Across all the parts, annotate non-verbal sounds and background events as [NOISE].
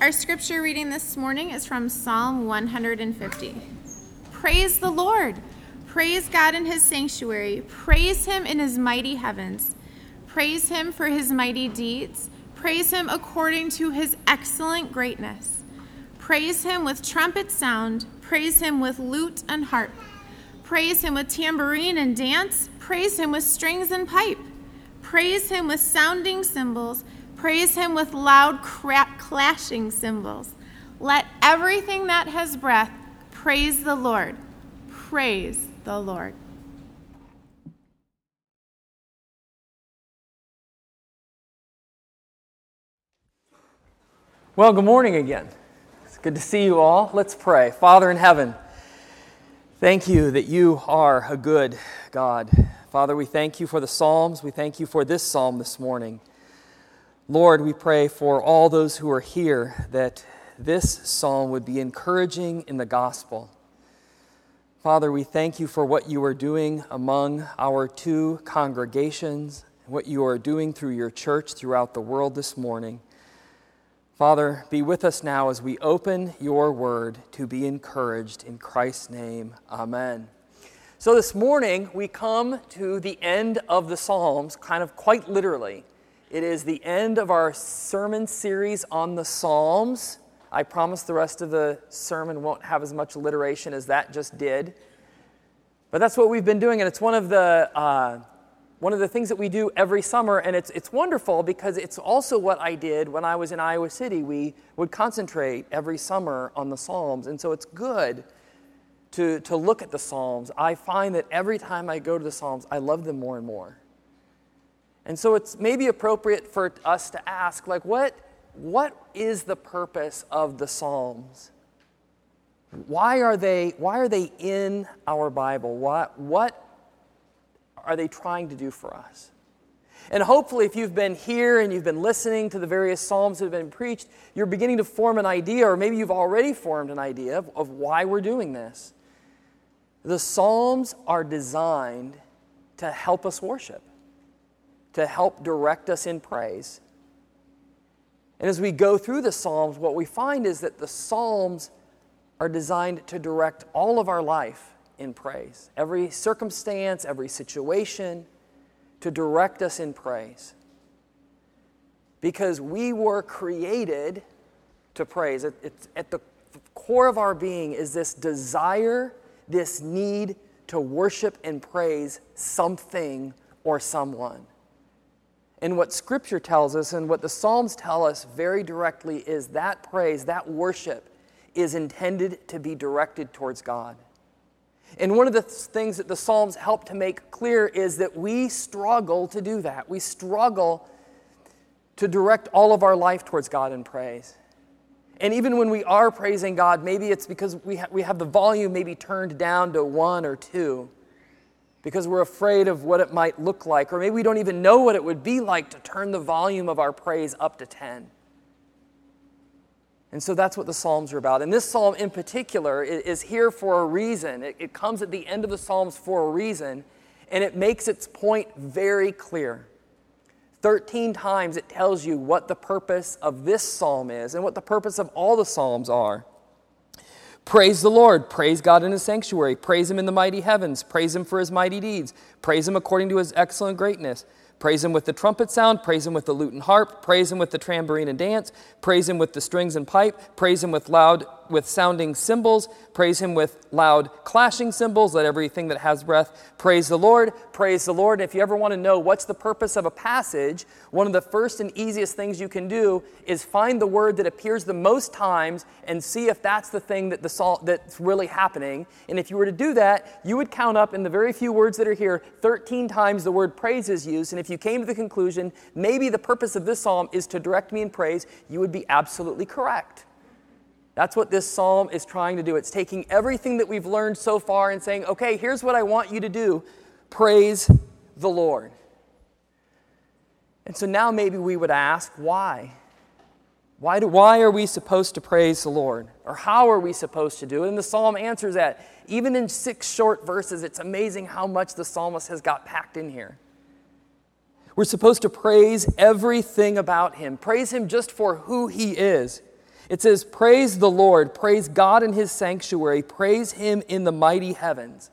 Our scripture reading this morning is from Psalm 150. Praise the Lord! Praise God in his sanctuary. Praise him in his mighty heavens. Praise him for his mighty deeds. Praise him according to his excellent greatness. Praise him with trumpet sound. Praise him with lute and harp. Praise him with tambourine and dance. Praise him with strings and pipe. Praise him with sounding cymbals. Praise him with loud clashing cymbals. Let everything that has breath praise the Lord. Praise the Lord. Well, good morning again. It's good to see you all. Let's pray. Father in heaven, thank you that you are a good God. Father, we thank you for the Psalms. We thank you for this psalm this morning. Lord, we pray for all those who are here that this psalm would be encouraging in the gospel. Father, we thank you for what you are doing among our two congregations, what you are doing through your church throughout the world this morning. Father, be with us now as we open your word to be encouraged. In Christ's name, amen. So this morning, we come to the end of the Psalms, kind of quite literally. It is the end of our sermon series on the Psalms. I promise the rest of the sermon won't have as much alliteration as that just did. But that's what we've been doing, and it's one of the uh, one of the things that we do every summer, and it's, it's wonderful because it's also what I did when I was in Iowa City. We would concentrate every summer on the Psalms, and so it's good to, to look at the Psalms. I find that every time I go to the Psalms, I love them more and more. And so it's maybe appropriate for us to ask, like, what, what is the purpose of the Psalms? Why are they, why are they in our Bible? What, what are they trying to do for us? And hopefully, if you've been here and you've been listening to the various Psalms that have been preached, you're beginning to form an idea, or maybe you've already formed an idea of, of why we're doing this. The Psalms are designed to help us worship, to help direct us in praise. And as we go through the Psalms, what we find is that the Psalms are designed to direct all of our life in praise. Every circumstance, every situation, to direct us in praise. Because we were created to praise. It's at the core of our being is this desire, this need to worship and praise something or someone. And what Scripture tells us and what the Psalms tell us very directly is that praise, that worship, is intended to be directed towards God. And one of the things that the Psalms help to make clear is that we struggle to do that. We struggle to direct all of our life towards God in praise. And even when we are praising God, maybe it's because we, ha- we have the volume maybe turned down to one or two because we're afraid of what it might look like, or maybe we don't even know what it would be like to turn the volume of our praise up to 10. And so that's what the Psalms are about. And this psalm in particular is here for a reason. It, comes at the end of the Psalms for a reason, and it makes its point very clear. 13 times it tells you what the purpose of this psalm is and what the purpose of all the Psalms are. Praise the Lord. Praise God in his sanctuary. Praise him in the mighty heavens. Praise him for his mighty deeds. Praise him according to his excellent greatness. Praise him with the trumpet sound, praise him with the lute and harp, praise him with the tambourine and dance, praise him with the strings and pipe, praise him with loud with sounding cymbals, praise him with loud clashing cymbals, let everything that has breath praise the Lord, praise the Lord. And if you ever want to know what's the purpose of a passage, one of the first and easiest things you can do is find the word that appears the most times and see if that's the thing that the that's really happening. And if you were to do that, you would count up in the very few words that are here 13 times the word praise is used. And if you came to the conclusion, maybe the purpose of this psalm is to direct me in praise, you would be absolutely correct. That's what this psalm is trying to do. It's taking everything that we've learned so far and saying, okay, here's what I want you to do praise the Lord. And so now maybe we would ask, why? Why, do, why are we supposed to praise the Lord? Or how are we supposed to do it? And the psalm answers that. Even in six short verses, it's amazing how much the psalmist has got packed in here. We're supposed to praise everything about him, praise him just for who he is. It says, Praise the Lord, praise God in his sanctuary, praise him in the mighty heavens.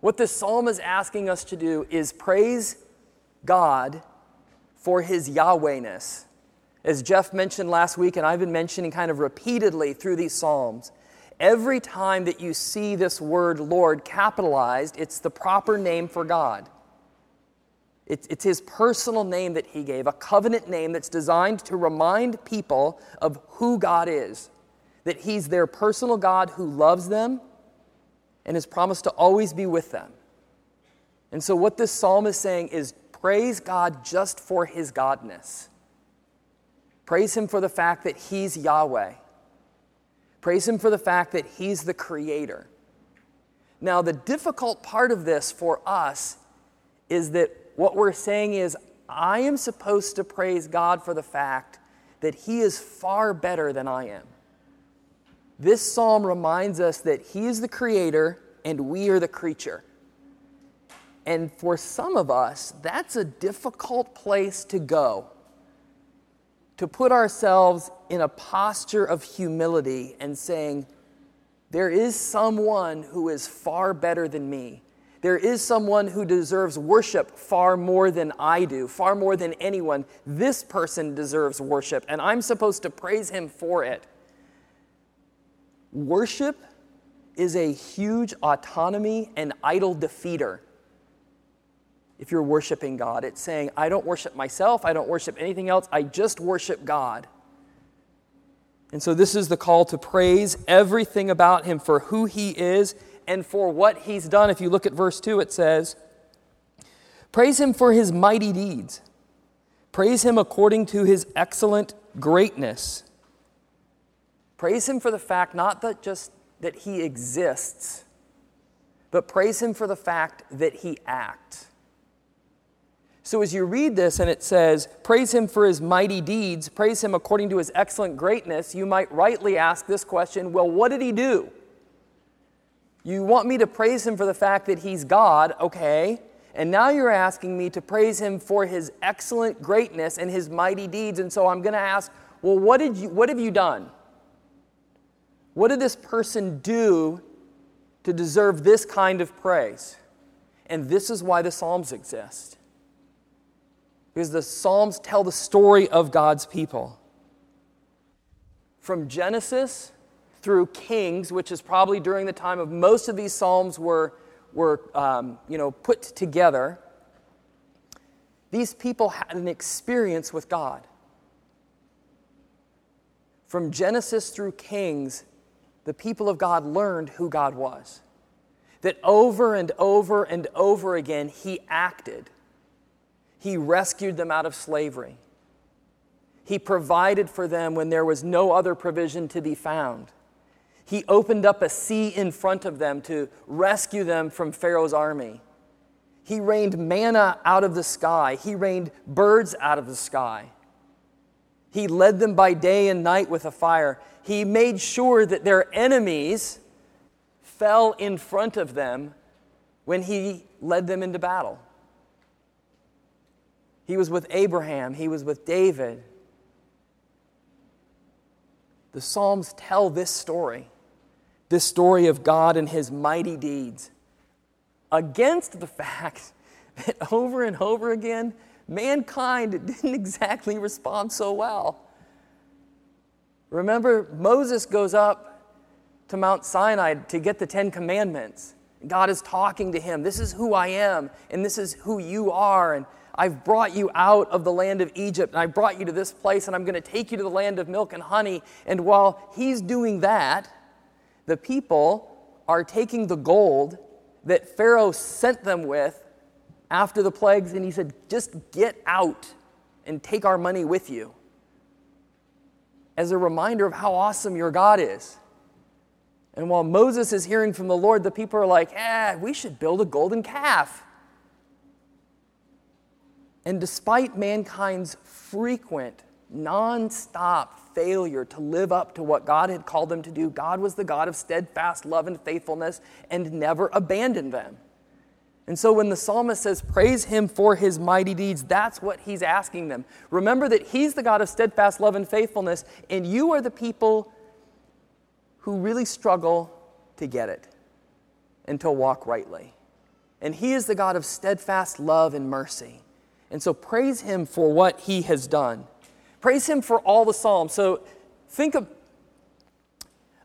What this psalm is asking us to do is praise God for his Yahwehness. As Jeff mentioned last week, and I've been mentioning kind of repeatedly through these psalms, every time that you see this word Lord capitalized, it's the proper name for God. It's, it's his personal name that he gave, a covenant name that's designed to remind people of who God is, that he's their personal God who loves them and has promised to always be with them. And so, what this psalm is saying is praise God just for his godness. Praise him for the fact that he's Yahweh. Praise him for the fact that he's the creator. Now, the difficult part of this for us is that what we're saying is, I am supposed to praise God for the fact that He is far better than I am. This psalm reminds us that He is the creator and we are the creature. And for some of us, that's a difficult place to go. To put ourselves in a posture of humility and saying, There is someone who is far better than me. There is someone who deserves worship far more than I do, far more than anyone. This person deserves worship, and I'm supposed to praise him for it. Worship is a huge autonomy and idol defeater. If you're worshiping God, it's saying, I don't worship myself, I don't worship anything else, I just worship God. And so, this is the call to praise everything about Him for who He is and for what he's done. If you look at verse 2, it says, Praise him for his mighty deeds. Praise him according to his excellent greatness. Praise him for the fact not that just that he exists, but praise him for the fact that he acts. So as you read this and it says, Praise him for his mighty deeds, praise him according to his excellent greatness, you might rightly ask this question well, what did he do? You want me to praise him for the fact that he's God, okay. And now you're asking me to praise him for his excellent greatness and his mighty deeds. And so I'm going to ask, well, what, did you, what have you done? What did this person do to deserve this kind of praise? And this is why the Psalms exist. Because the Psalms tell the story of God's people. From Genesis through Kings, which is probably during the time of most of these Psalms were, were um, you know, put together, these people had an experience with God. From Genesis through Kings, the people of God learned who God was. That over and over and over again, He acted. He rescued them out of slavery. He provided for them when there was no other provision to be found. He opened up a sea in front of them to rescue them from Pharaoh's army. He rained manna out of the sky. He rained birds out of the sky. He led them by day and night with a fire. He made sure that their enemies fell in front of them when he led them into battle. He was with Abraham, he was with David. The Psalms tell this story this story of God and his mighty deeds against the fact that over and over again, mankind didn't exactly respond so well. Remember, Moses goes up to Mount Sinai to get the Ten Commandments. God is talking to him. This is who I am, and this is who you are. And I've brought you out of the land of Egypt, and I brought you to this place, and I'm going to take you to the land of milk and honey. And while he's doing that, the people are taking the gold that Pharaoh sent them with after the plagues, and he said, Just get out and take our money with you. As a reminder of how awesome your God is. And while Moses is hearing from the Lord, the people are like, eh, we should build a golden calf. And despite mankind's frequent, non stop failure to live up to what God had called them to do, God was the God of steadfast love and faithfulness and never abandoned them. And so when the psalmist says, Praise him for his mighty deeds, that's what he's asking them. Remember that he's the God of steadfast love and faithfulness, and you are the people who really struggle to get it and to walk rightly. And he is the God of steadfast love and mercy. And so praise him for what he has done. Praise him for all the Psalms. So think of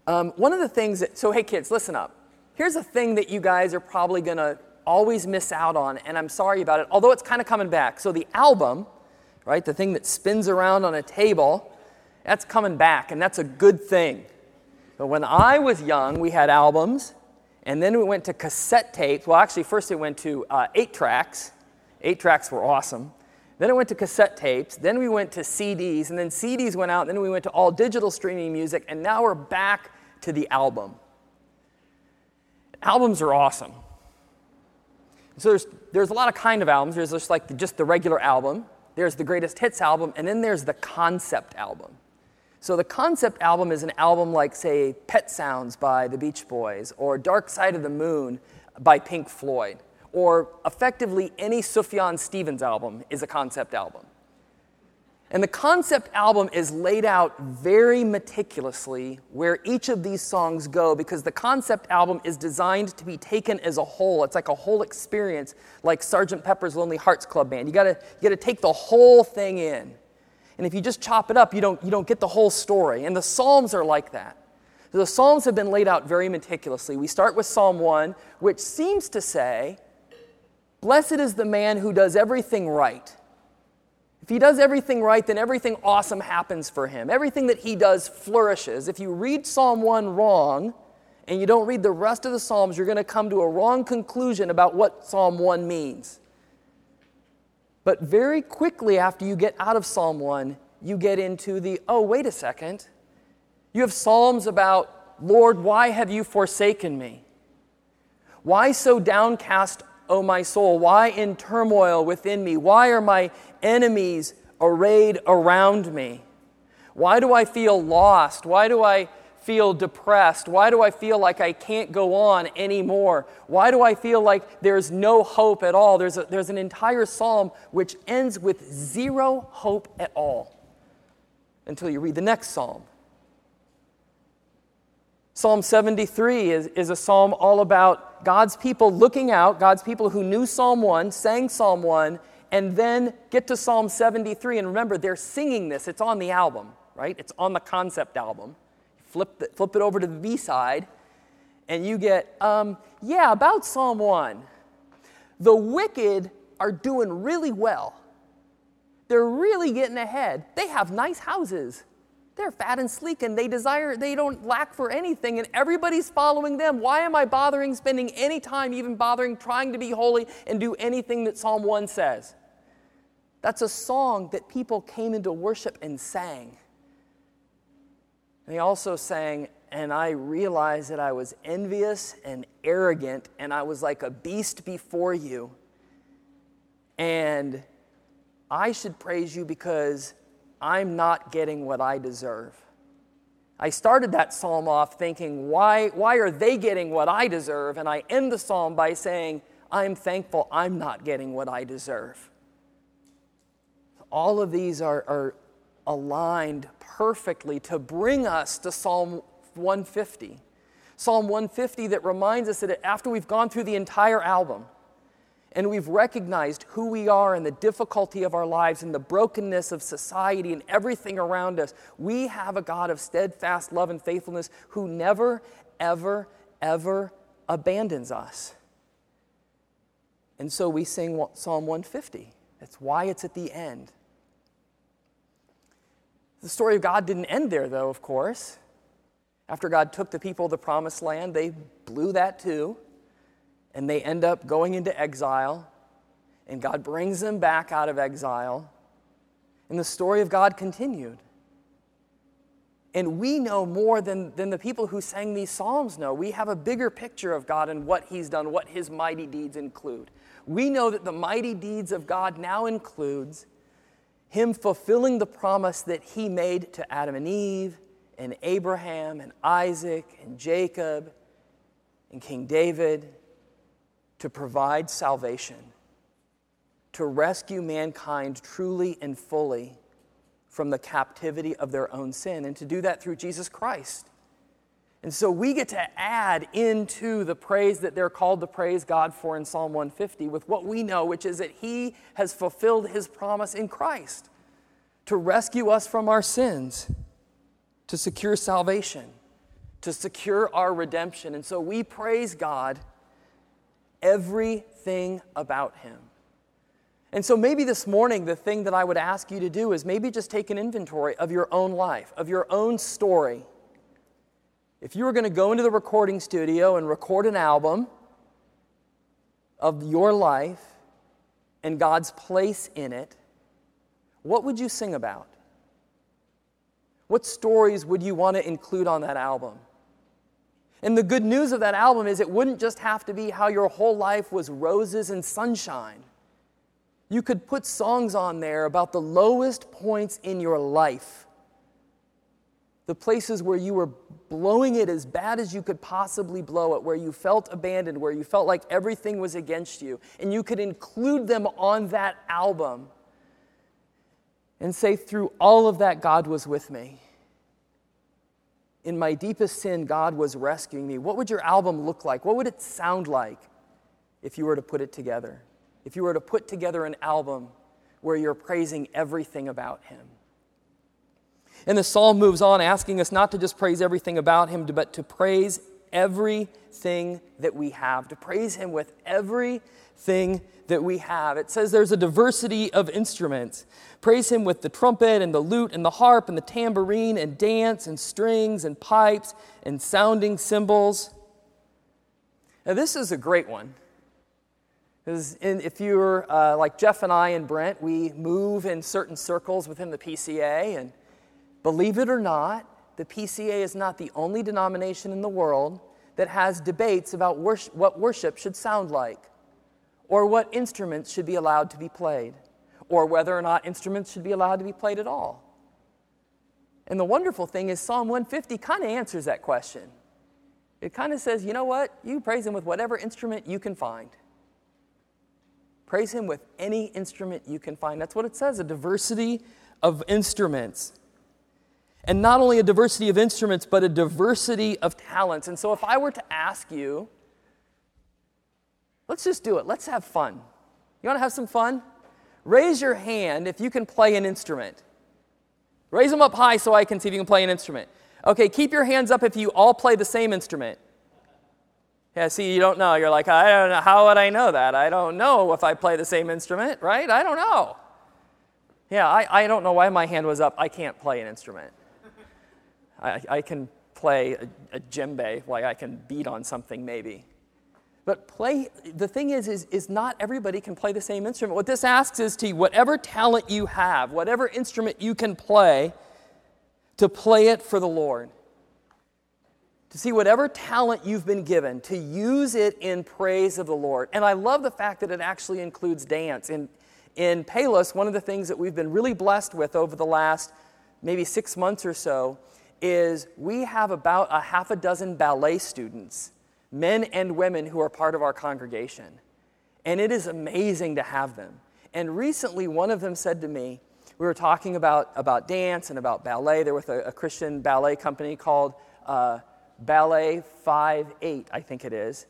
um, one of the things that, so hey kids, listen up. Here's a thing that you guys are probably going to always miss out on, and I'm sorry about it, although it's kind of coming back. So the album, right, the thing that spins around on a table, that's coming back, and that's a good thing. But when I was young, we had albums, and then we went to cassette tapes. Well, actually, first it went to uh, eight tracks. Eight tracks were awesome. Then it went to cassette tapes. Then we went to CDs, and then CDs went out. Then we went to all digital streaming music, and now we're back to the album. Albums are awesome. So there's, there's a lot of kind of albums. There's just like the, just the regular album. There's the greatest hits album, and then there's the concept album. So the concept album is an album like, say, Pet Sounds by the Beach Boys, or Dark Side of the Moon by Pink Floyd, or effectively any Sufjan Stevens album is a concept album. And the concept album is laid out very meticulously where each of these songs go because the concept album is designed to be taken as a whole. It's like a whole experience, like Sgt. Pepper's Lonely Hearts Club Band. You gotta, you gotta take the whole thing in. And if you just chop it up, you don't, you don't get the whole story. And the Psalms are like that. The Psalms have been laid out very meticulously. We start with Psalm 1, which seems to say, Blessed is the man who does everything right if he does everything right, then everything awesome happens for him. Everything that he does flourishes. If you read Psalm 1 wrong and you don't read the rest of the Psalms, you're going to come to a wrong conclusion about what Psalm 1 means. But very quickly after you get out of Psalm 1, you get into the, oh, wait a second. You have Psalms about, Lord, why have you forsaken me? Why so downcast O my soul? Why in turmoil within me? Why are my enemies arrayed around me? Why do I feel lost? Why do I feel depressed? Why do I feel like I can't go on anymore? Why do I feel like there's no hope at all? There's, a, there's an entire psalm which ends with zero hope at all until you read the next psalm. Psalm 73 is, is a psalm all about God's people looking out, God's people who knew Psalm 1, sang Psalm 1, and then get to Psalm 73. And remember, they're singing this. It's on the album, right? It's on the concept album. Flip, the, flip it over to the B side, and you get, um, yeah, about Psalm 1. The wicked are doing really well. They're really getting ahead. They have nice houses. They're fat and sleek and they desire, they don't lack for anything, and everybody's following them. Why am I bothering spending any time, even bothering trying to be holy and do anything that Psalm 1 says? That's a song that people came into worship and sang. They also sang, and I realized that I was envious and arrogant, and I was like a beast before you. And I should praise you because I'm not getting what I deserve. I started that psalm off thinking, why, why are they getting what I deserve? And I end the psalm by saying, I'm thankful I'm not getting what I deserve. All of these are, are aligned perfectly to bring us to Psalm 150. Psalm 150 that reminds us that after we've gone through the entire album, and we've recognized who we are and the difficulty of our lives and the brokenness of society and everything around us, we have a God of steadfast love and faithfulness who never, ever, ever abandons us. And so we sing Psalm 150. That's why it's at the end. The story of God didn't end there, though, of course. After God took the people of the promised land, they blew that too and they end up going into exile, and God brings them back out of exile, and the story of God continued. And we know more than, than the people who sang these Psalms know. We have a bigger picture of God and what He's done, what His mighty deeds include. We know that the mighty deeds of God now includes Him fulfilling the promise that He made to Adam and Eve, and Abraham, and Isaac, and Jacob, and King David to provide salvation, to rescue mankind truly and fully from the captivity of their own sin, and to do that through Jesus Christ. And so we get to add into the praise that they're called to praise God for in Psalm 150 with what we know, which is that He has fulfilled His promise in Christ to rescue us from our sins, to secure salvation, to secure our redemption. And so we praise God everything about Him. And so maybe this morning, the thing that I would ask you to do is maybe just take an inventory of your own life, of your own story if you were going to go into the recording studio and record an album of your life and God's place in it, what would you sing about? What stories would you want to include on that album? And the good news of that album is it wouldn't just have to be how your whole life was roses and sunshine. You could put songs on there about the lowest points in your life the places where you were blowing it as bad as you could possibly blow it, where you felt abandoned, where you felt like everything was against you, and you could include them on that album and say, through all of that, God was with me. In my deepest sin, God was rescuing me. What would your album look like? What would it sound like if you were to put it together? If you were to put together an album where you're praising everything about Him? And the psalm moves on, asking us not to just praise everything about him, but to praise everything that we have, to praise him with everything that we have. It says there's a diversity of instruments. Praise him with the trumpet and the lute and the harp and the tambourine and dance and strings and pipes and sounding cymbals. Now, this is a great one. Because if you're uh, like Jeff and I and Brent, we move in certain circles within the PCA, and Believe it or not, the PCA is not the only denomination in the world that has debates about worship, what worship should sound like, or what instruments should be allowed to be played, or whether or not instruments should be allowed to be played at all. And the wonderful thing is, Psalm 150 kind of answers that question. It kind of says, you know what? You praise Him with whatever instrument you can find. Praise Him with any instrument you can find. That's what it says a diversity of instruments. And not only a diversity of instruments, but a diversity of talents. And so, if I were to ask you, let's just do it, let's have fun. You want to have some fun? Raise your hand if you can play an instrument. Raise them up high so I can see if you can play an instrument. Okay, keep your hands up if you all play the same instrument. Yeah, see, you don't know. You're like, I don't know. How would I know that? I don't know if I play the same instrument, right? I don't know. Yeah, I, I don't know why my hand was up. I can't play an instrument. I, I can play a, a djembe, like I can beat on something maybe. But play, the thing is, is, is not everybody can play the same instrument. What this asks is to whatever talent you have, whatever instrument you can play, to play it for the Lord. To see whatever talent you've been given, to use it in praise of the Lord. And I love the fact that it actually includes dance. In, in Palos, one of the things that we've been really blessed with over the last maybe six months or so is we have about a half a dozen ballet students, men and women, who are part of our congregation. And it is amazing to have them. And recently, one of them said to me, we were talking about, about dance and about ballet. They're with a, a Christian ballet company called uh, Ballet 5 8, I think it is.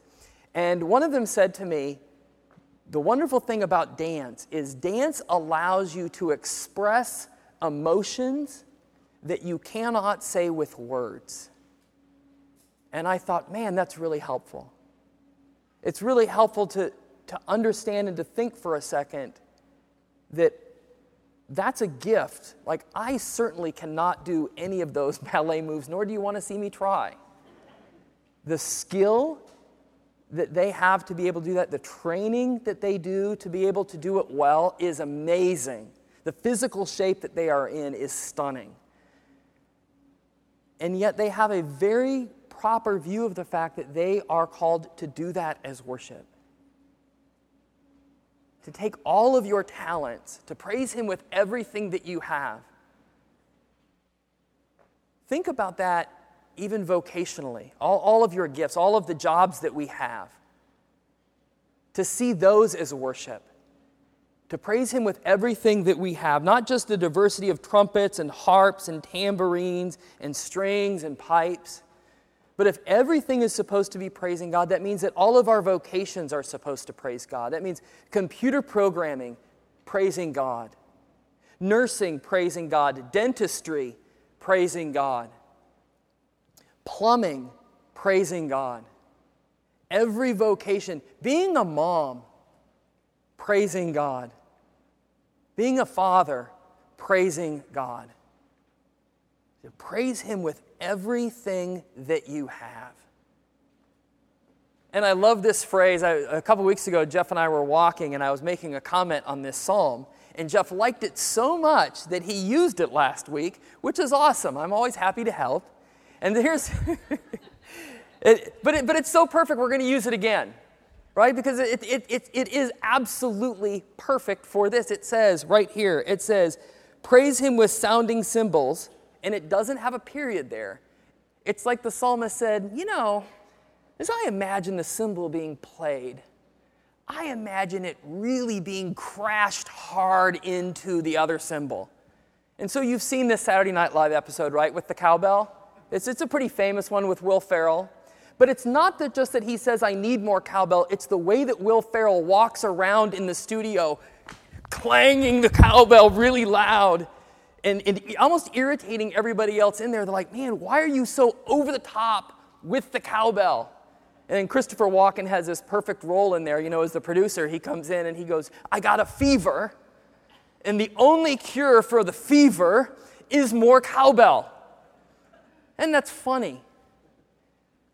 And one of them said to me, the wonderful thing about dance is dance allows you to express emotions that you cannot say with words. And I thought, man, that's really helpful. It's really helpful to, to understand and to think for a second that that's a gift. Like, I certainly cannot do any of those [LAUGHS] ballet moves, nor do you want to see me try. The skill that they have to be able to do that, the training that they do to be able to do it well is amazing. The physical shape that they are in is stunning and yet they have a very proper view of the fact that they are called to do that as worship. To take all of your talents, to praise Him with everything that you have. Think about that even vocationally, all, all of your gifts, all of the jobs that we have. to see those as worship, to praise Him with everything that we have, not just the diversity of trumpets and harps and tambourines and strings and pipes. But if everything is supposed to be praising God, that means that all of our vocations are supposed to praise God. That means computer programming, praising God, nursing, praising God, dentistry, praising God, plumbing, praising God. Every vocation, being a mom, praising God, being a father, praising God. praise Him with everything that you have. And I love this phrase. I, a couple weeks ago, Jeff and I were walking, and I was making a comment on this psalm. And Jeff liked it so much that he used it last week, which is awesome. I'm always happy to help. And here's, [LAUGHS] it, but, it, but it's so perfect, we're going to use it again, right? Because it, it, it, it is absolutely perfect for this. It says right here, it says, Praise him with sounding cymbals and it doesn't have a period there. It's like the psalmist said, You know, as I imagine the cymbal being played, I imagine it really being crashed hard into the other cymbal. And so you've seen this Saturday Night Live episode, right, with the cowbell? It's, it's a pretty famous one with Will Ferrell. But it's not that just that he says, I need more cowbell, it's the way that Will Ferrell walks around in the studio clanging the cowbell really loud and, and almost irritating everybody else in there. They're like, man, why are you so over the top with the cowbell? And then Christopher Walken has this perfect role in there, you know, as the producer. He comes in and he goes, I got a fever, and the only cure for the fever is more cowbell. And that's funny.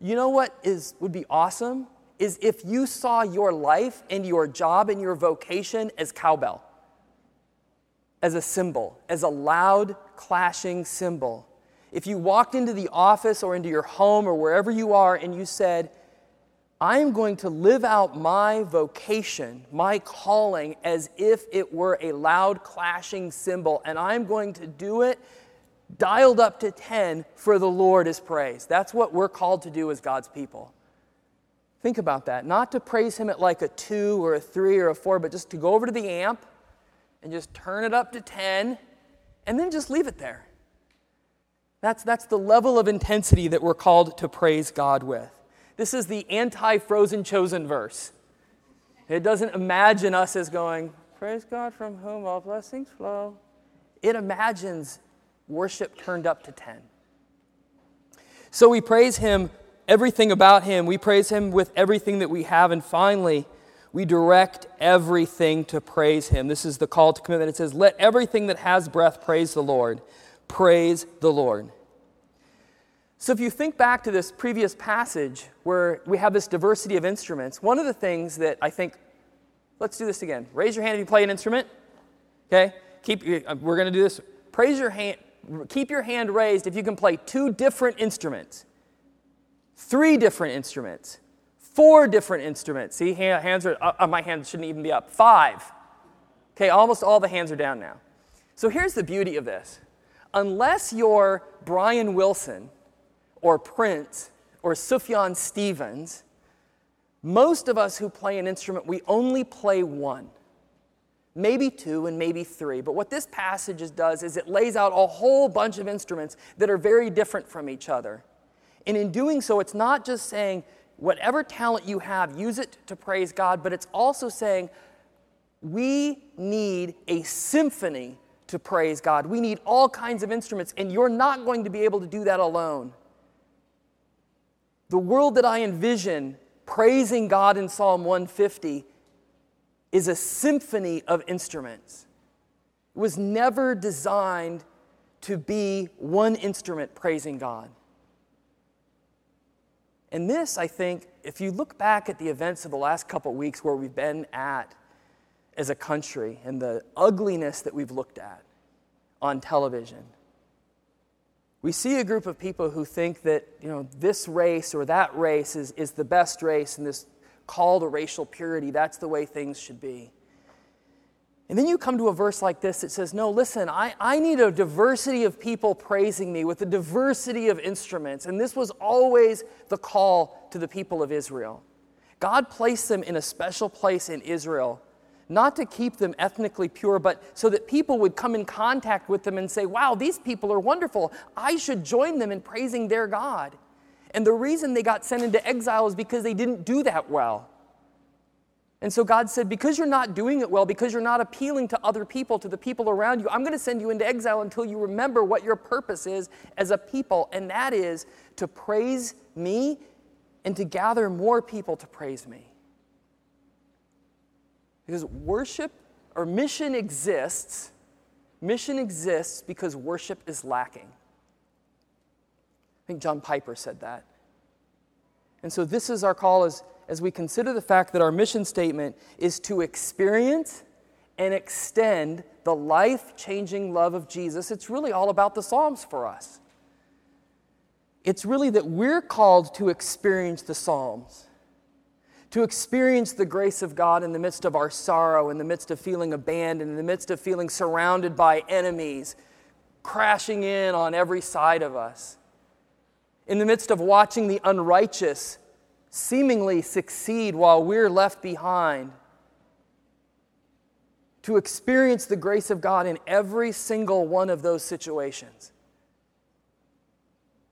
You know what is, would be awesome? Is if you saw your life and your job and your vocation as cowbell as a symbol, as a loud, clashing cymbal. If you walked into the office or into your home or wherever you are and you said, I'm going to live out my vocation, my calling, as if it were a loud, clashing cymbal, and I'm going to do it dialed up to 10 for the Lord is praise. That's what we're called to do as God's people. Think about that. Not to praise Him at like a two or a three or a four, but just to go over to the amp and just turn it up to 10 and then just leave it there. That's, that's the level of intensity that we're called to praise God with. This is the anti frozen chosen verse. It doesn't imagine us as going, Praise God from whom all blessings flow. It imagines worship turned up to 10. So we praise Him, everything about Him. We praise Him with everything that we have. And finally, we direct everything to praise Him. This is the call to commitment. It says, Let everything that has breath praise the Lord. Praise the Lord. So, if you think back to this previous passage where we have this diversity of instruments, one of the things that I think, let's do this again. Raise your hand if you play an instrument. Okay? Keep, uh, we're going to do this. Praise your hand, keep your hand raised if you can play two different instruments, three different instruments, Four different instruments. See, hands are. Uh, my hands shouldn't even be up. Five. Okay, almost all the hands are down now. So here's the beauty of this. Unless you're Brian Wilson or Prince or Sufjan Stevens, most of us who play an instrument, we only play one, maybe two, and maybe three. But what this passage does is it lays out a whole bunch of instruments that are very different from each other. And in doing so, it's not just saying, whatever talent you have, use it to praise God, but it's also saying we need a symphony to praise God. We need all kinds of instruments, and you're not going to be able to do that alone. The world that I envision praising God in Psalm 150 is a symphony of instruments. It was never designed to be one instrument praising God. And this, I think, if you look back at the events of the last couple weeks where we've been at as a country and the ugliness that we've looked at on television, we see a group of people who think that you know, this race or that race is, is the best race and this call to racial purity, that's the way things should be. And then you come to a verse like this that says, No, listen, I, I need a diversity of people praising me with a diversity of instruments. And this was always the call to the people of Israel. God placed them in a special place in Israel, not to keep them ethnically pure, but so that people would come in contact with them and say, Wow, these people are wonderful. I should join them in praising their God. And the reason they got sent into exile is because they didn't do that well. And so God said, Because you're not doing it well, because you're not appealing to other people, to the people around you, I'm going to send you into exile until you remember what your purpose is as a people, and that is to praise me and to gather more people to praise me. Because worship or mission exists, mission exists because worship is lacking. I think John Piper said that. And so this is our call as as we consider the fact that our mission statement is to experience and extend the life changing love of Jesus, it's really all about the Psalms for us. It's really that we're called to experience the Psalms, to experience the grace of God in the midst of our sorrow, in the midst of feeling abandoned, in the midst of feeling surrounded by enemies crashing in on every side of us, in the midst of watching the unrighteous seemingly succeed while we're left behind. To experience the grace of God in every single one of those situations.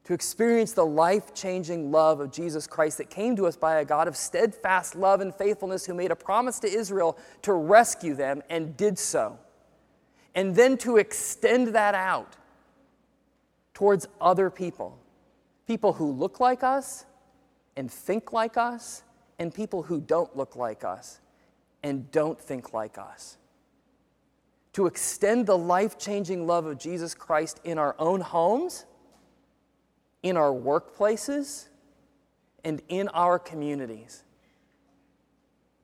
To experience the life changing love of Jesus Christ that came to us by a God of steadfast love and faithfulness who made a promise to Israel to rescue them and did so. And then to extend that out towards other people. People who look like us, and think like us, and people who don't look like us and don't think like us. To extend the life changing love of Jesus Christ in our own homes, in our workplaces, and in our communities.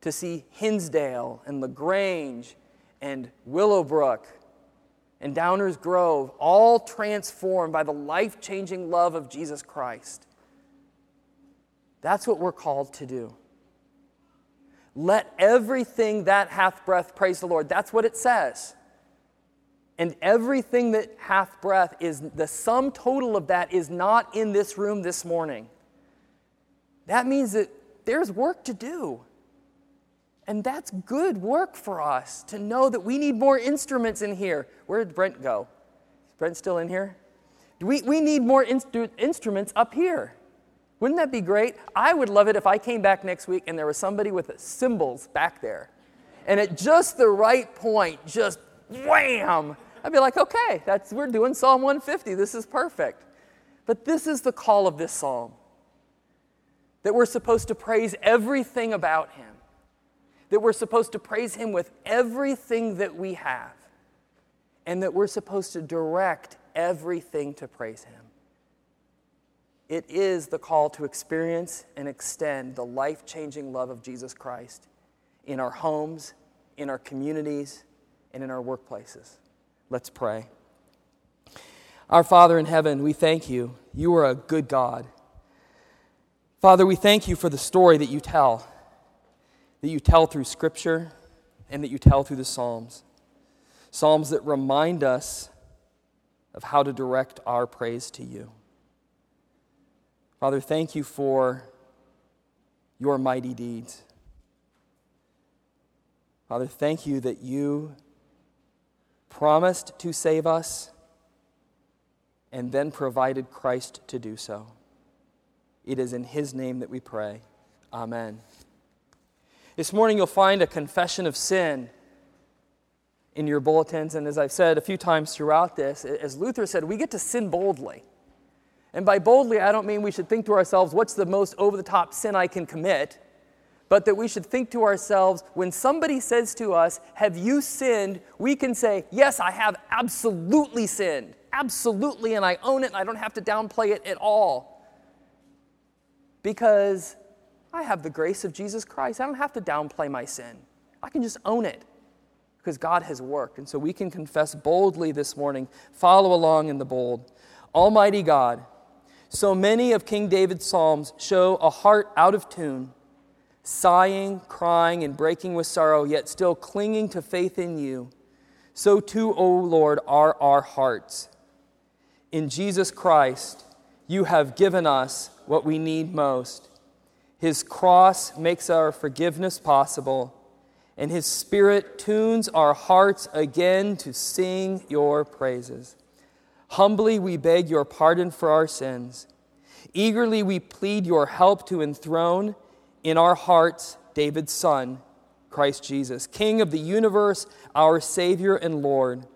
To see Hinsdale and LaGrange and Willowbrook and Downers Grove all transformed by the life changing love of Jesus Christ. That's what we're called to do. Let everything that hath breath praise the Lord. That's what it says. And everything that hath breath is the sum total of that is not in this room this morning. That means that there's work to do. And that's good work for us to know that we need more instruments in here. Where did Brent go? Is Brent still in here? We, we need more instru- instruments up here. Wouldn't that be great? I would love it if I came back next week and there was somebody with cymbals back there. And at just the right point, just wham! I'd be like, okay, that's, we're doing Psalm 150. This is perfect. But this is the call of this psalm that we're supposed to praise everything about Him, that we're supposed to praise Him with everything that we have, and that we're supposed to direct everything to praise Him. It is the call to experience and extend the life changing love of Jesus Christ in our homes, in our communities, and in our workplaces. Let's pray. Our Father in heaven, we thank you. You are a good God. Father, we thank you for the story that you tell, that you tell through Scripture and that you tell through the Psalms. Psalms that remind us of how to direct our praise to you. Father, thank you for your mighty deeds. Father, thank you that you promised to save us and then provided Christ to do so. It is in His name that we pray. Amen. This morning you'll find a confession of sin in your bulletins. And as I've said a few times throughout this, as Luther said, we get to sin boldly. And by boldly, I don't mean we should think to ourselves, what's the most over the top sin I can commit? But that we should think to ourselves, when somebody says to us, Have you sinned? we can say, Yes, I have absolutely sinned. Absolutely, and I own it, and I don't have to downplay it at all. Because I have the grace of Jesus Christ. I don't have to downplay my sin. I can just own it because God has worked. And so we can confess boldly this morning. Follow along in the bold. Almighty God, so many of King David's Psalms show a heart out of tune, sighing, crying, and breaking with sorrow, yet still clinging to faith in you. So too, O Lord, are our hearts. In Jesus Christ, you have given us what we need most His cross makes our forgiveness possible, and His Spirit tunes our hearts again to sing your praises. Humbly we beg your pardon for our sins. Eagerly we plead your help to enthrone in our hearts David's Son, Christ Jesus, King of the universe, our Savior and Lord.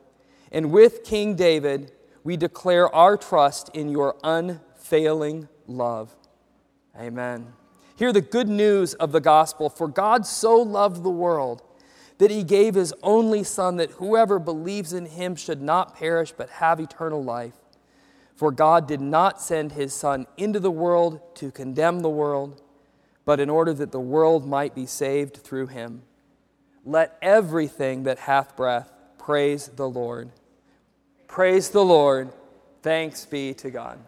And with King David, we declare our trust in your unfailing love. Amen. Hear the good news of the gospel. For God so loved the world that he gave his only Son, that whoever believes in him should not perish but have eternal life. For God did not send his Son into the world to condemn the world, but in order that the world might be saved through him. Let everything that hath breath praise the Lord. Praise the Lord. Thanks be to God.